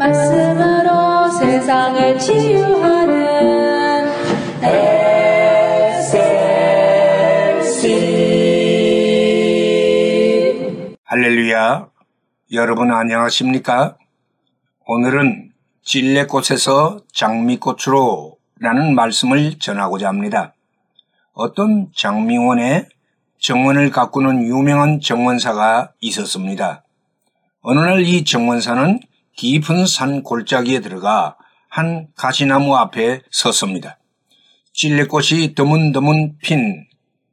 말씀으로 세상을 치유하는 SLC 할렐루야 여러분 안녕하십니까? 오늘은 찔레꽃에서 장미꽃으로 라는 말씀을 전하고자 합니다. 어떤 장미원에 정원을 가꾸는 유명한 정원사가 있었습니다. 어느 날 이 정원사는 깊은 산 골짜기에 들어가 한 가시나무 앞에 섰습니다. 찔레꽃이 드문드문 핀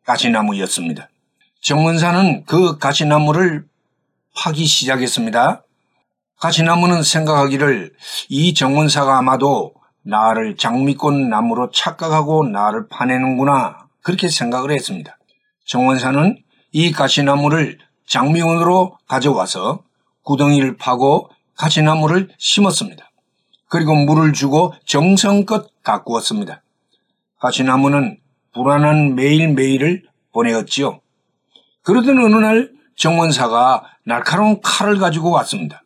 가시나무였습니다. 정원사는 그 가시나무를 파기 시작했습니다. 가시나무는 생각하기를 이 정원사가 아마도 나를 장미꽃 나무로 착각하고 나를 파내는구나 그렇게 생각을 했습니다. 정원사는 이 가시나무를 장미원으로 가져와서 구덩이를 파고 가시나무를 심었습니다. 그리고 물을 주고 정성껏 가꾸었습니다. 가시나무는 불안한 매일매일을 보내었지요. 그러던 어느 날 정원사가 날카로운 칼을 가지고 왔습니다.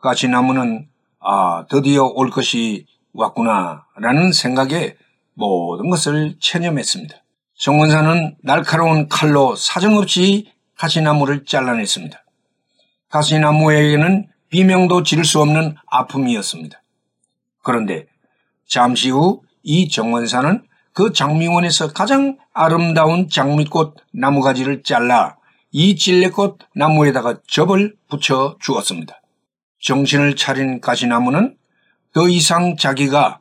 가시나무는 아 드디어 올 것이 왔구나 라는 생각에 모든 것을 체념했습니다. 정원사는 날카로운 칼로 사정없이 가시나무를 잘라냈습니다. 가시나무에게는 비명도 지를 수 없는 아픔이었습니다. 그런데 잠시 후 이 정원사는 그 장미원에서 가장 아름다운 장미꽃 나무가지를 잘라 이 찔레꽃 나무에다가 접을 붙여 주었습니다. 정신을 차린 가시나무는 더 이상 자기가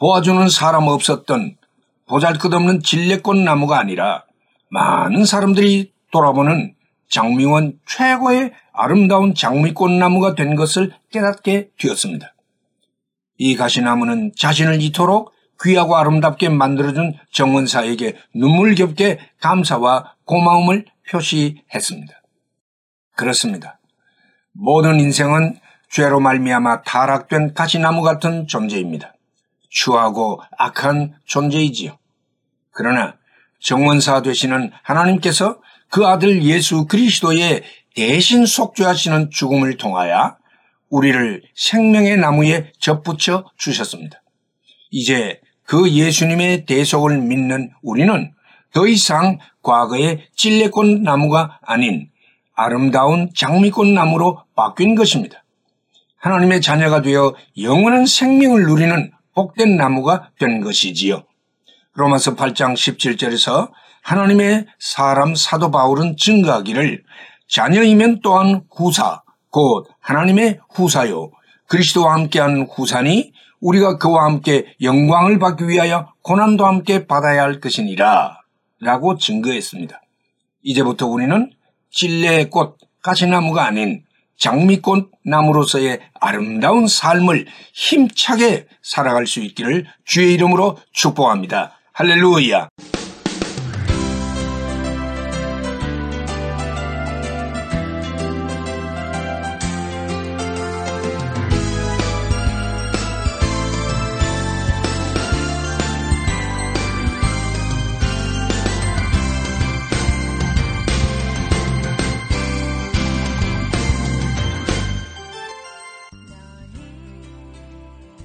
보아주는 사람 없었던 보잘것없는 진레꽃 나무가 아니라 많은 사람들이 돌아보는 장미원 최고의 아름다운 장미꽃 나무가 된 것을 깨닫게 되었습니다. 이 가시나무는 자신을 이토록 귀하고 아름답게 만들어준 정원사에게 눈물겹게 감사와 고마움을 표시했습니다. 그렇습니다. 모든 인생은 죄로 말미암아 타락된 가시나무 같은 존재입니다. 추하고 악한 존재이지요. 그러나 정원사 되시는 하나님께서 그 아들 예수 그리스도의 대신 속죄하시는 죽음을 통하여 우리를 생명의 나무에 접붙여 주셨습니다. 이제 그 예수님의 대속을 믿는 우리는 더 이상 과거의 찔레꽃 나무가 아닌 아름다운 장미꽃 나무로 바뀐 것입니다. 하나님의 자녀가 되어 영원한 생명을 누리는 복된 나무가 된 것이지요. 로마서 8장 17절에서 하나님의 사람 사도 바울은 증거하기를 자녀이면 또한 후사, 곧 하나님의 후사요. 그리스도와 함께한 후사니 우리가 그와 함께 영광을 받기 위하여 고난도 함께 받아야 할 것이니라. 라고 증거했습니다. 이제부터 우리는 찔레의 꽃, 가시나무가 아닌 장미꽃 나무로서의 아름다운 삶을 힘차게 살아갈 수 있기를 주의 이름으로 축복합니다. 할렐루야!